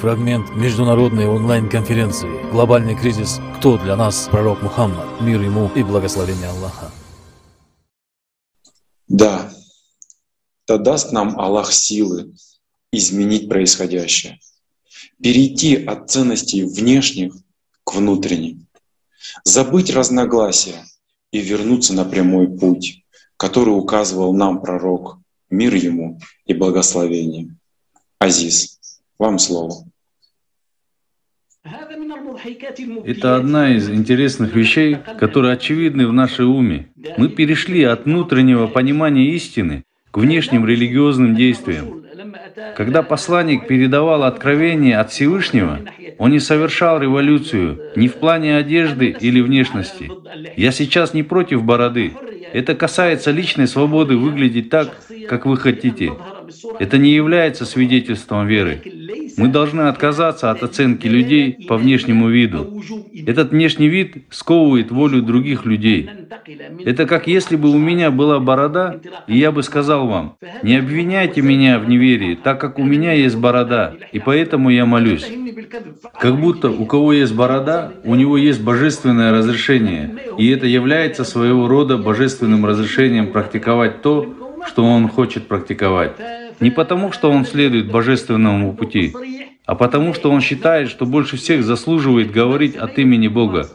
Фрагмент международной онлайн-конференции «Глобальный кризис. Кто для нас пророк Мухаммад? Мир ему и благословение Аллаха». Да, да даст нам Аллах силы изменить происходящее, перейти от ценностей внешних к внутренним, забыть разногласия и вернуться на прямой путь, который указывал нам пророк, мир ему и благословение. Азиз, вам слово. Это одна из интересных вещей, которые очевидны в нашей уме. Мы перешли от внутреннего понимания истины к внешним религиозным действиям. Когда посланник передавал откровение от Всевышнего, он не совершал революцию ни в плане одежды или внешности. Я сейчас не против бороды. Это касается личной свободы выглядеть так, как вы хотите. Это не является свидетельством веры. Мы должны отказаться от оценки людей по внешнему виду. Этот внешний вид сковывает волю других людей. Это как если бы у меня была борода, и я бы сказал вам, не обвиняйте меня в неверии, так как у меня есть борода, и поэтому я молюсь. Как будто у кого есть борода, у него есть божественное разрешение, и это является своего рода божественным разрешением практиковать то, что он хочет практиковать. Не потому, что он следует божественному пути, а потому, что он считает, что больше всех заслуживает говорить от имени Бога.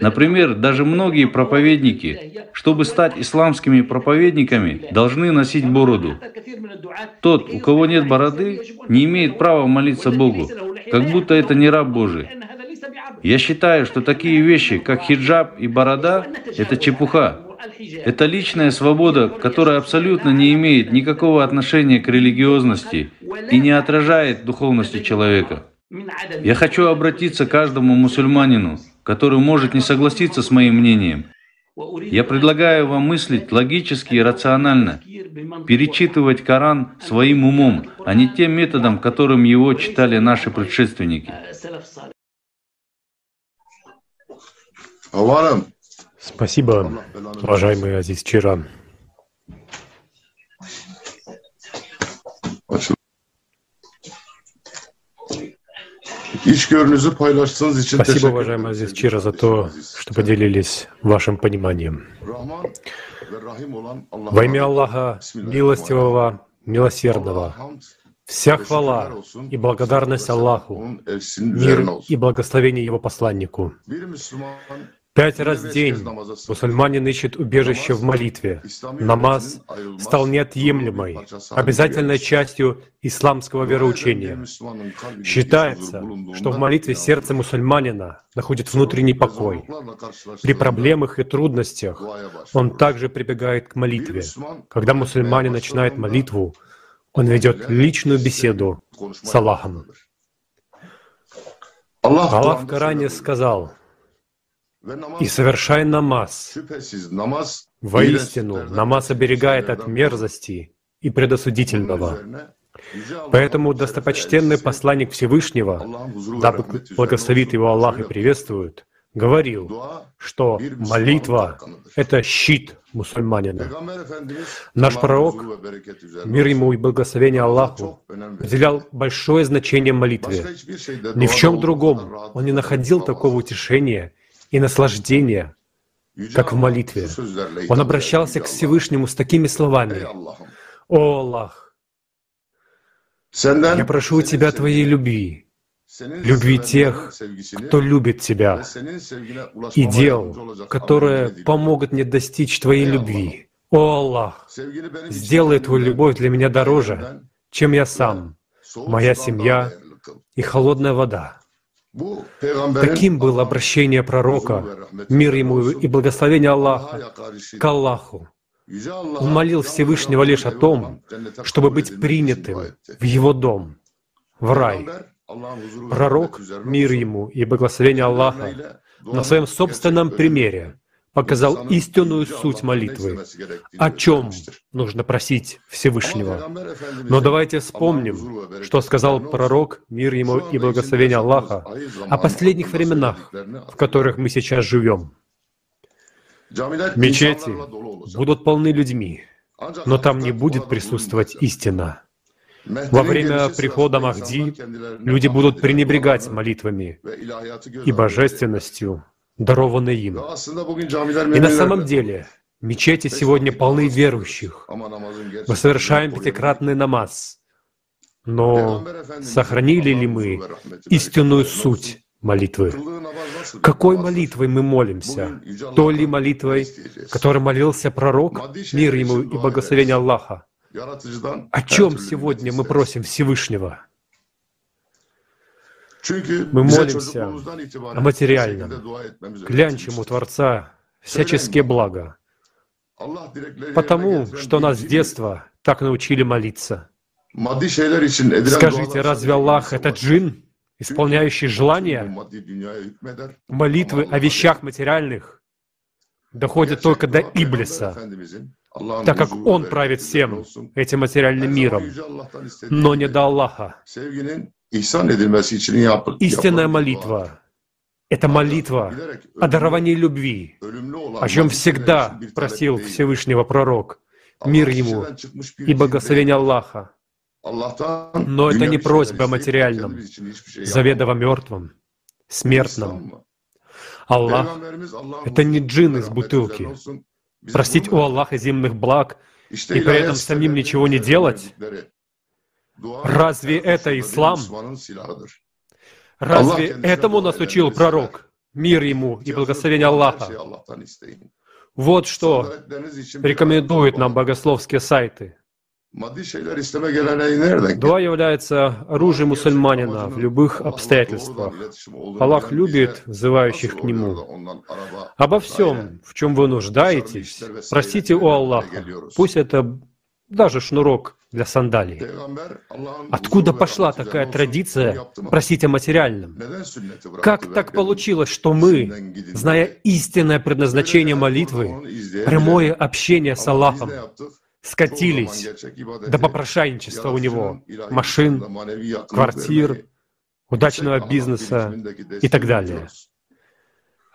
Например, даже многие проповедники, чтобы стать исламскими проповедниками, должны носить бороду. Тот, у кого нет бороды, не имеет права молиться Богу, как будто это не раб Божий. Я считаю, что такие вещи, как хиджаб и борода, это чепуха. Это личная свобода, которая абсолютно не имеет никакого отношения к религиозности и не отражает духовности человека. Я хочу обратиться к каждому мусульманину, который может не согласиться с моим мнением. Я предлагаю вам мыслить логически и рационально, перечитывать Коран своим умом, а не тем методом, которым его читали наши предшественники. Спасибо, уважаемый Азиз Чиран. Спасибо, уважаемый Азиз Чира, за то, что поделились вашим пониманием. Во имя Аллаха, милостивого, милосердного, вся хвала и благодарность Аллаху, мир и благословение Его посланнику. Пять раз в день мусульманин ищет убежище в молитве. Намаз стал неотъемлемой, обязательной частью исламского вероучения. Считается, что в молитве сердце мусульманина находит внутренний покой. При проблемах и трудностях он также прибегает к молитве. Когда мусульманин начинает молитву, он ведет личную беседу с Аллахом. Аллах в Коране сказал, и совершай намаз. Воистину, намаз оберегает от мерзости и предосудительного. Поэтому достопочтенный посланник Всевышнего, дабы благословит его Аллах и приветствует, говорил, что молитва — это щит мусульманина. Наш пророк, мир ему и благословение Аллаху, уделял большое значение молитве. Ни в чем другом он не находил такого утешения и наслаждения, как в молитве. Он обращался к Всевышнему с такими словами. «О Аллах, я прошу у Тебя Твоей любви, любви тех, кто любит Тебя, и дел, которые помогут мне достичь Твоей любви. О Аллах, сделай Твою любовь для меня дороже, чем я сам, моя семья и холодная вода. Таким было обращение пророка, мир ему и благословение Аллаха, к Аллаху. Он молил Всевышнего лишь о том, чтобы быть принятым в его дом, в рай. Пророк, мир ему и благословение Аллаха, на своем собственном примере показал истинную суть молитвы, о чем нужно просить Всевышнего. Но давайте вспомним, что сказал пророк, мир ему и благословение Аллаха, о последних временах, в которых мы сейчас живем. Мечети будут полны людьми, но там не будет присутствовать истина. Во время прихода Махди люди будут пренебрегать молитвами и божественностью, дарованной им. И на самом деле мечети сегодня полны верующих. Мы совершаем пятикратный намаз. Но сохранили ли мы истинную суть молитвы? Какой молитвой мы молимся? Той ли молитвой, которой молился пророк, мир ему и благословение Аллаха? О чем сегодня мы просим Всевышнего? Мы молимся о материальном, глянчим Творца всяческие блага, потому что нас с детства так научили молиться. Скажите, разве Аллах — это джин, исполняющий желания? Молитвы о вещах материальных доходят только до Иблиса, так как он правит всем этим материальным миром, но не до Аллаха. Истинная молитва — это молитва о даровании любви, о чем всегда просил Всевышнего пророк, мир ему и благословение Аллаха. Но это не просьба о материальном, заведомо мертвом, смертном. Аллах — это не джин из бутылки. Простить у Аллаха земных благ и при этом самим ничего не делать? Разве это ислам? Разве этому нас учил пророк? Мир ему и благословение Аллаха. Вот что рекомендуют нам богословские сайты. Дуа является оружием мусульманина в любых обстоятельствах. Аллах любит взывающих к Нему. Обо всем, в чем вы нуждаетесь, просите у Аллаха. Пусть это даже шнурок для сандалий. Откуда пошла такая традиция просить о материальном? Как так получилось, что мы, зная истинное предназначение молитвы, прямое общение с Аллахом, скатились до попрошайничества у него, машин, квартир, удачного бизнеса и так далее.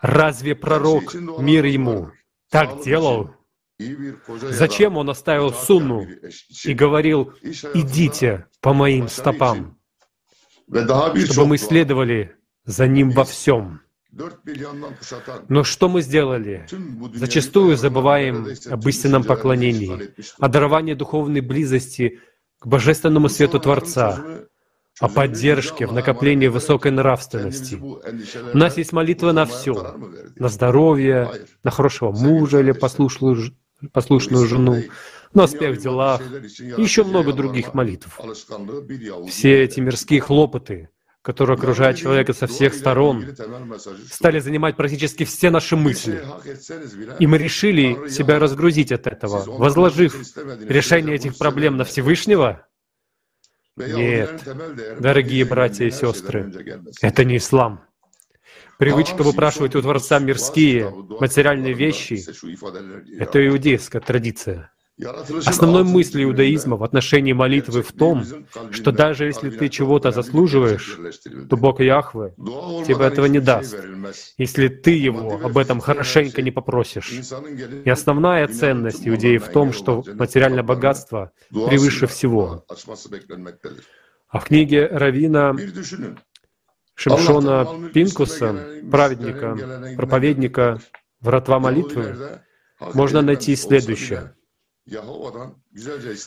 Разве пророк, мир ему, так делал? Зачем он оставил сунну и говорил, идите по моим стопам, чтобы мы следовали за ним во всем? Но что мы сделали? Зачастую забываем об истинном поклонении, о даровании духовной близости к божественному свету Творца, о поддержке в накоплении высокой нравственности. У нас есть молитва на все, на здоровье, на хорошего мужа или послушную, послушную жену, на успех в делах еще много других молитв. Все эти мирские хлопоты, которые окружают человека со всех сторон, стали занимать практически все наши мысли. И мы решили себя разгрузить от этого, возложив решение этих проблем на Всевышнего? Нет, дорогие братья и сестры, это не ислам. Привычка выпрашивать у Творца мирские, материальные вещи — это иудейская традиция. Основной мысль иудаизма в отношении молитвы в том, что даже если ты чего-то заслуживаешь, то Бог Яхве тебе этого не даст, если ты его об этом хорошенько не попросишь. И основная ценность иудеев в том, что материальное богатство превыше всего. А в книге Равина Шимшона Пинкуса, праведника, проповедника, вратва молитвы, можно найти следующее.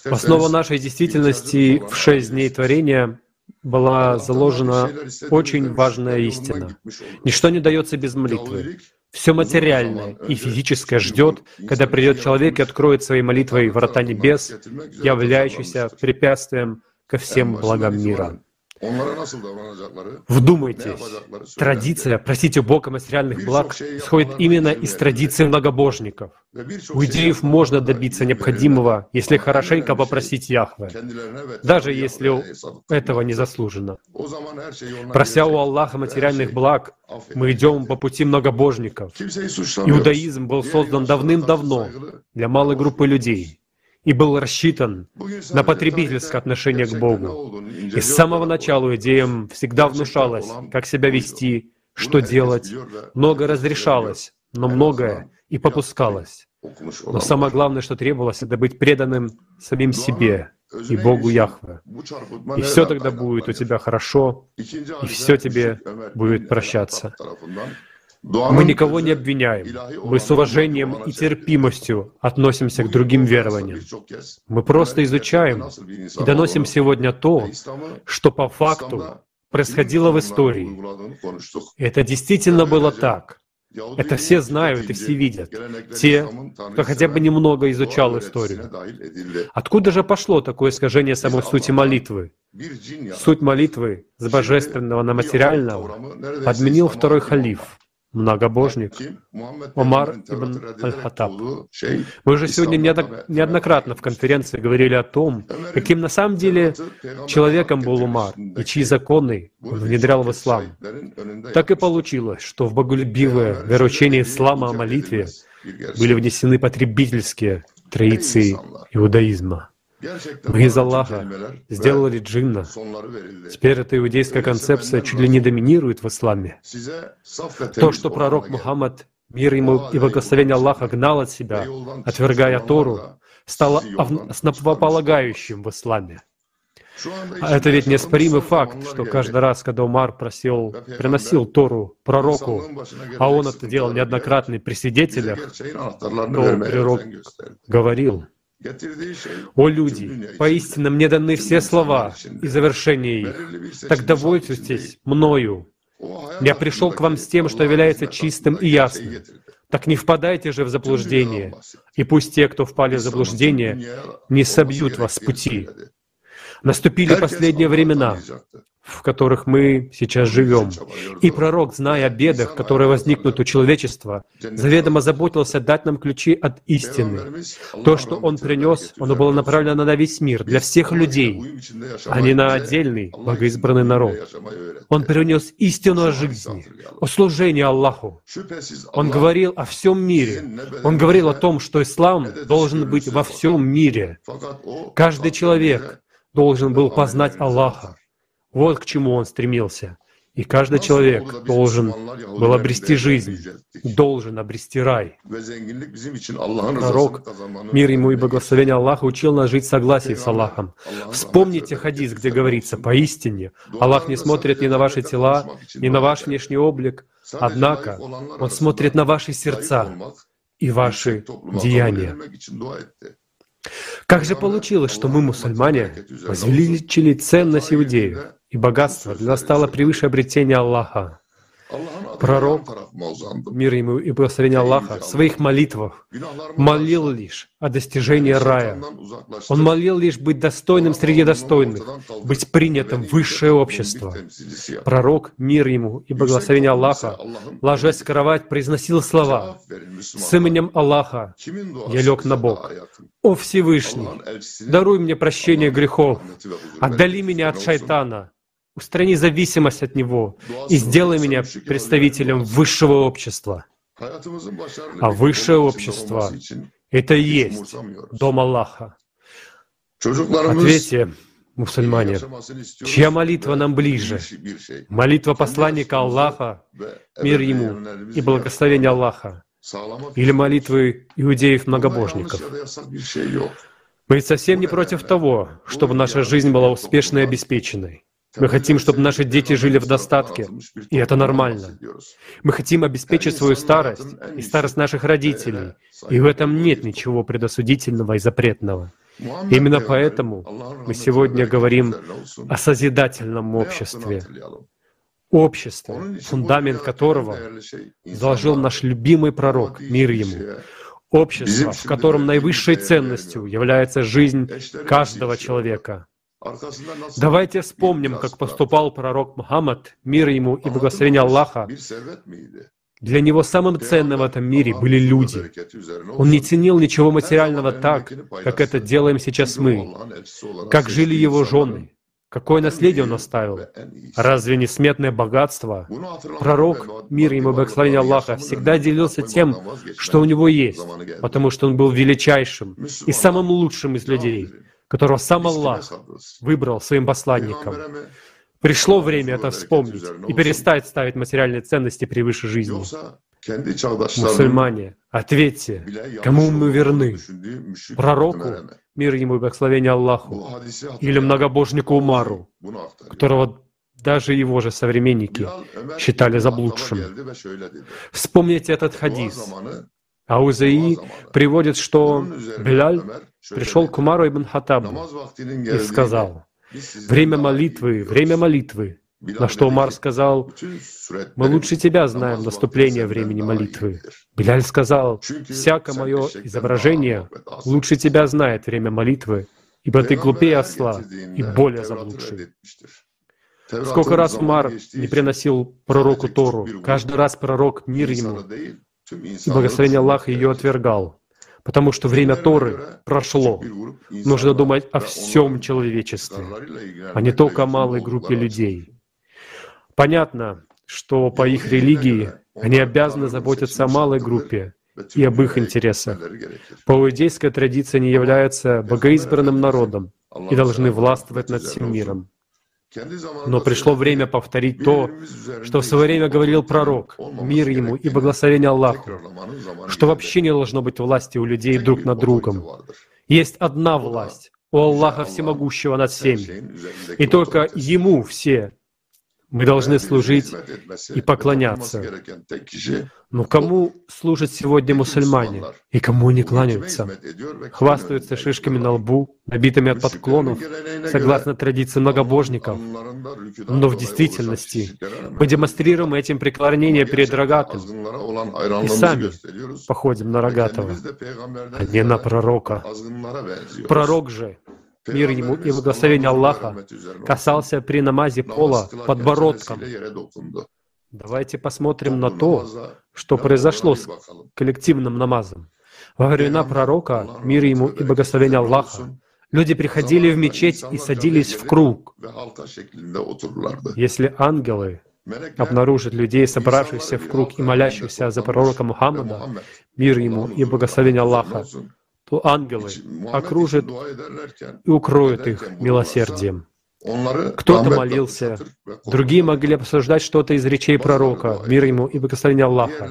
Основа нашей действительности в шесть дней творения была заложена очень важная истина. Ничто не дается без молитвы. Все материальное и физическое ждет, когда придет человек и откроет своей молитвой врата небес, являющиеся препятствием ко всем благам мира. Вдумайтесь, традиция просить у Бога материальных благ исходит именно из традиции многобожников. У идеев можно добиться необходимого, если хорошенько попросить Яхве, даже если этого не заслужено. Прося у Аллаха материальных благ, мы идем по пути многобожников. Иудаизм был создан давным-давно для малой группы людей и был рассчитан на потребительское отношение к Богу. И с самого начала идеям всегда внушалось, как себя вести, что делать. Много разрешалось, но многое и попускалось. Но самое главное, что требовалось, это быть преданным самим себе, и Богу Яхве. И все тогда будет у тебя хорошо, и все тебе будет прощаться. Мы никого не обвиняем. Мы с уважением и терпимостью относимся к другим верованиям. Мы просто изучаем и доносим сегодня то, что по факту происходило в истории. Это действительно было так. Это все знают и все видят. Те, кто хотя бы немного изучал историю. Откуда же пошло такое искажение самой сути молитвы? Суть молитвы с божественного на материального подменил второй халиф, многобожник Омар ибн Аль-Хаттаб. Мы уже сегодня неоднократно в конференции говорили о том, каким на самом деле человеком был Умар и чьи законы он внедрял в ислам. Так и получилось, что в боголюбивое вероучение ислама о молитве были внесены потребительские традиции иудаизма. Из Аллаха сделали джинна. Теперь эта иудейская концепция чуть ли не доминирует в исламе. То, что пророк Мухаммад, мир ему и благословение Аллаха, гнал от себя, отвергая Тору, стало основополагающим в исламе. А это ведь неоспоримый факт, что каждый раз, когда Умар просил, приносил Тору пророку, а он это делал неоднократно при свидетелях, то пророк говорил, о люди, поистине мне даны все слова и завершение их. Так довольствуйтесь мною. Я пришел к вам с тем, что является чистым и ясным. Так не впадайте же в заблуждение, и пусть те, кто впали в заблуждение, не собьют вас с пути. Наступили последние времена, в которых мы сейчас живем. И пророк, зная о бедах, которые возникнут у человечества, заведомо заботился дать нам ключи от истины. То, что Он принес, оно было направлено на весь мир, для всех людей, а не на отдельный, богоизбранный народ. Он принес истину о жизни, о служении Аллаху. Он говорил о всем мире. Он говорил о том, что ислам должен быть во всем мире. Каждый человек должен был познать Аллаха. Вот к чему он стремился. И каждый человек должен был обрести жизнь, должен обрести рай. Пророк, мир ему и благословение Аллаха, учил нас жить в согласии с Аллахом. Вспомните хадис, где говорится, поистине, Аллах не смотрит ни на ваши тела, ни на ваш внешний облик, однако Он смотрит на ваши сердца и ваши деяния. Как же получилось, что мы, мусульмане, возвеличили ценность иудеев, и богатство для нас стало превыше обретения Аллаха? Пророк, мир ему и благословение Аллаха, в своих молитвах. Молил лишь о достижении рая. Он молил лишь быть достойным среди достойных, быть принятым в высшее общество. Пророк, мир ему и благословение Аллаха, ложась в кровать, произносил слова «С именем Аллаха. Я лег на бок. О Всевышний, даруй мне прощение грехов, отдали меня от шайтана, Устрани зависимость от него и сделай меня представителем высшего общества. А высшее общество — это и есть Дом Аллаха. Ответьте, мусульмане, чья молитва нам ближе? Молитва посланника Аллаха, мир ему и благословение Аллаха, или молитвы иудеев-многобожников? Мы совсем не против того, чтобы наша жизнь была успешной и обеспеченной. Мы хотим, чтобы наши дети жили в достатке, и это нормально. Мы хотим обеспечить свою старость и старость наших родителей, и в этом нет ничего предосудительного и запретного. Именно поэтому мы сегодня говорим о созидательном обществе. Общество, фундамент которого заложил наш любимый пророк, мир ему. Общество, в котором наивысшей ценностью является жизнь каждого человека — Давайте вспомним, как поступал пророк Мухаммад, мир ему и благословение Аллаха. Для него самым ценным в этом мире были люди. Он не ценил ничего материального так, как это делаем сейчас мы. Как жили его жены, Какое наследие он оставил? Разве не сметное богатство? Пророк, мир ему благословение Аллаха, всегда делился тем, что у него есть, потому что он был величайшим и самым лучшим из людей которого сам Аллах выбрал своим посланником. Пришло время это вспомнить и перестать ставить материальные ценности превыше жизни. Мусульмане, ответьте, кому мы верны? Пророку, мир ему и благословение Аллаху, или многобожнику Умару, которого даже его же современники считали заблудшим. Вспомните этот хадис. Аузаи приводит, что Беляль пришел к Умару ибн Хатабу и сказал, «Время молитвы, время молитвы». На что Умар сказал, «Мы лучше тебя знаем наступление времени молитвы». Беляль сказал, «Всяко мое изображение лучше тебя знает время молитвы, ибо ты глупее осла и более заблудший». Сколько раз Умар не приносил пророку Тору, каждый раз пророк, мир ему, и благословение Аллаха ее отвергал, потому что время Торы прошло. Нужно думать о всем человечестве, а не только о малой группе людей. Понятно, что по их религии они обязаны заботиться о малой группе и об их интересах. По иудейской традиции они являются богоизбранным народом и должны властвовать над всем миром. Но пришло время повторить то, что в свое время говорил пророк, мир ему и благословение Аллаху, что вообще не должно быть власти у людей друг над другом. Есть одна власть, у Аллаха Всемогущего над всеми, и только Ему все мы должны служить и поклоняться. Но кому служат сегодня мусульмане и кому не кланяются? Хвастаются шишками на лбу, набитыми от подклонов, согласно традиции многобожников. Но в действительности мы демонстрируем этим преклонение перед рогатым и сами походим на рогатого, а не на пророка. Пророк же мир ему и благословение Аллаха, касался при намазе пола подбородком. Давайте посмотрим на то, что произошло с коллективным намазом. Во времена пророка, мир ему и благословение Аллаха, люди приходили в мечеть и садились в круг. Если ангелы обнаружат людей, собравшихся в круг и молящихся за пророка Мухаммада, мир ему и благословение Аллаха, то ангелы окружат и укроют их милосердием. Кто-то молился, другие могли обсуждать что-то из речей пророка, мир ему и благословение Аллаха.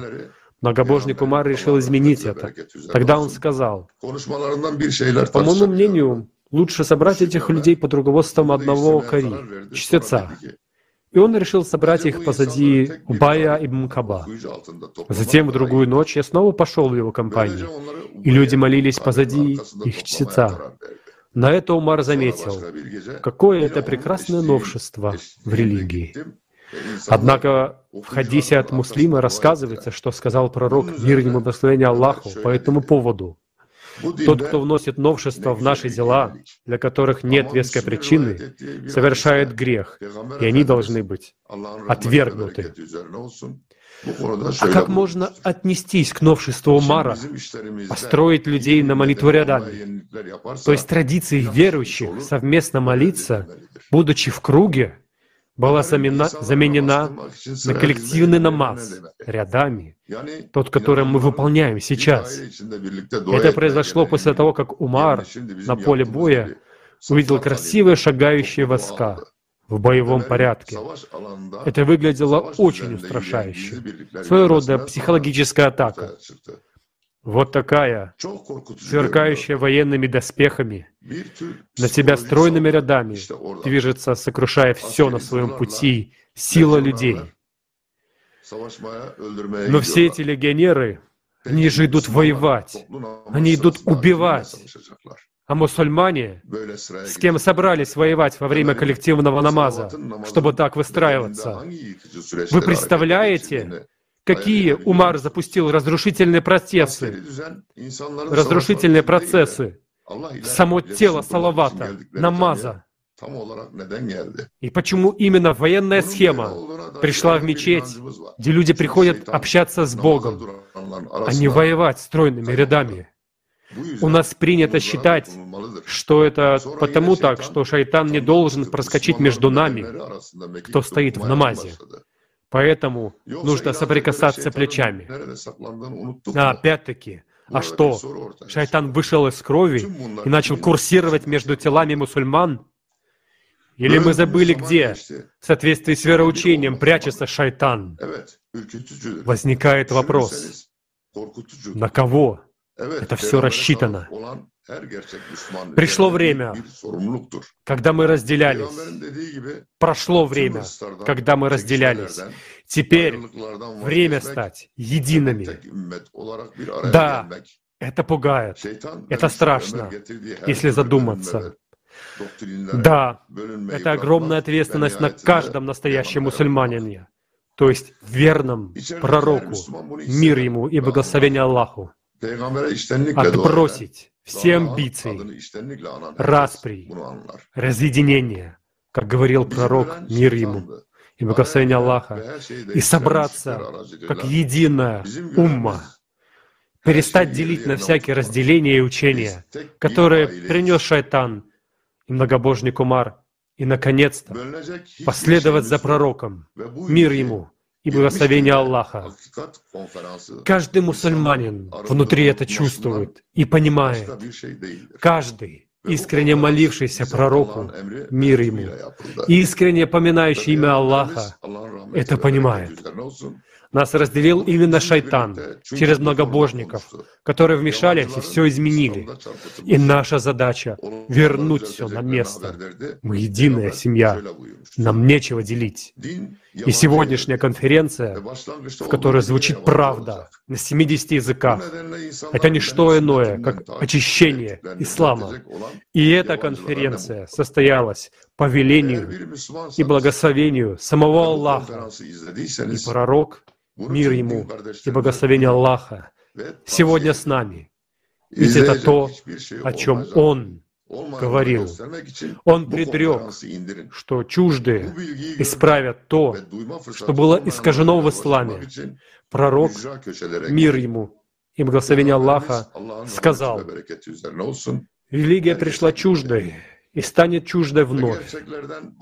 Многобожник Умар решил изменить это. Тогда он сказал, «По моему мнению, лучше собрать этих людей под руководством одного Кари, чтеца, и он решил собрать их позади Убая ибн Каба. Затем в другую ночь я снова пошел в его компанию, и люди молились позади их чтеца. На это Умар заметил, какое это прекрасное новшество в религии. Однако в хадисе от Муслима рассказывается, что сказал пророк, мир ему благословение Аллаху, по этому поводу. Тот, кто вносит новшества в наши дела, для которых нет веской причины, совершает грех, и они должны быть отвергнуты. А как можно отнестись к новшеству Мара, построить людей на молитву рядами? То есть традиции верующих совместно молиться, будучи в круге, была замена, заменена на коллективный намаз рядами, тот, который мы выполняем сейчас. Это произошло после того, как Умар на поле боя увидел красивые шагающие воска в боевом порядке. Это выглядело очень устрашающе. Своего рода психологическая атака. Вот такая, сверкающая военными доспехами, на тебя стройными рядами движется, сокрушая все на своем пути, сила людей. Но все эти легионеры, они же идут воевать, они идут убивать. А мусульмане, с кем собрались воевать во время коллективного намаза, чтобы так выстраиваться, вы представляете, какие Умар запустил разрушительные процессы, разрушительные процессы в само тело Салавата, намаза. И почему именно военная схема пришла в мечеть, где люди приходят общаться с Богом, а не воевать стройными рядами? У нас принято считать, что это потому так, что шайтан не должен проскочить между нами, кто стоит в намазе. Поэтому нужно соприкасаться плечами. А опять-таки, а что? Шайтан вышел из крови и начал курсировать между телами мусульман? Или мы забыли где, в соответствии с вероучением, прячется шайтан? Возникает вопрос, на кого это все рассчитано? Пришло время, когда мы разделялись. Прошло время, когда мы разделялись. Теперь время стать едиными. Да, это пугает. Это страшно, если задуматься. Да, это огромная ответственность на каждом настоящем мусульманине, то есть верном пророку, мир ему и благословение Аллаху, отбросить все амбиции, распри, разъединение, как говорил пророк, мир ему. И благословение Аллаха, и собраться как единая умма, перестать делить на всякие разделения и учения, которые принес шайтан и многобожный Кумар, и, наконец-то, последовать за пророком, мир ему и благословение Аллаха. Каждый мусульманин внутри это чувствует и понимает. Каждый, искренне молившийся пророку, мир ему, искренне поминающий имя Аллаха, это понимает. Нас разделил именно шайтан через многобожников, которые вмешались и все изменили. И наша задача — вернуть все на место. Мы единая семья. Нам нечего делить. И сегодняшняя конференция, в которой звучит правда на 70 языках, это не что иное, как очищение ислама. И эта конференция состоялась по велению и благословению самого Аллаха. И пророк мир ему и благословение Аллаха, сегодня с нами. Ведь это то, о чем Он говорил. Он предрек, что чуждые исправят то, что было искажено в исламе. Пророк, мир ему и благословение Аллаха, сказал, «Религия пришла чуждой и станет чуждой вновь,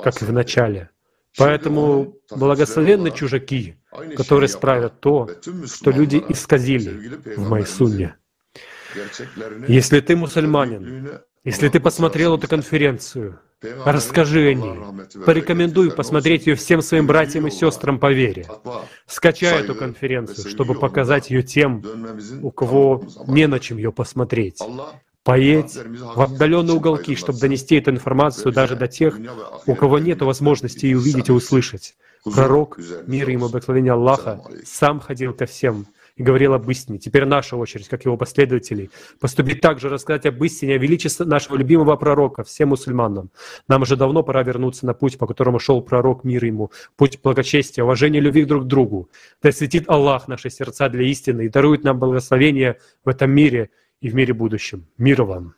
как и в начале». Поэтому благословенны чужаки, которые справят то, что люди исказили в Майсуне. Если ты мусульманин, если ты посмотрел эту конференцию, расскажи о ней. Порекомендуй посмотреть ее всем своим братьям и сестрам по вере. Скачай эту конференцию, чтобы показать ее тем, у кого не на чем ее посмотреть поедь в отдаленные уголки, чтобы донести эту информацию даже до тех, у кого нет возможности ее увидеть и услышать. Пророк, мир ему благословение Аллаха, сам ходил ко всем и говорил об истине. Теперь наша очередь, как его последователей, поступить так же, рассказать об истине, о величестве нашего любимого пророка всем мусульманам. Нам уже давно пора вернуться на путь, по которому шел пророк, мир ему, путь благочестия, уважения, любви друг к другу. Да светит Аллах наши сердца для истины и дарует нам благословение в этом мире и в мире будущем. Мира вам!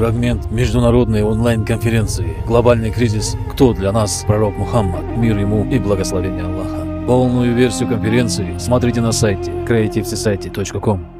Фрагмент международной онлайн-конференции «Глобальный кризис. Кто для нас пророк Мухаммад? Мир ему и благословение Аллаха». Полную версию конференции смотрите на сайте creativesociety.com.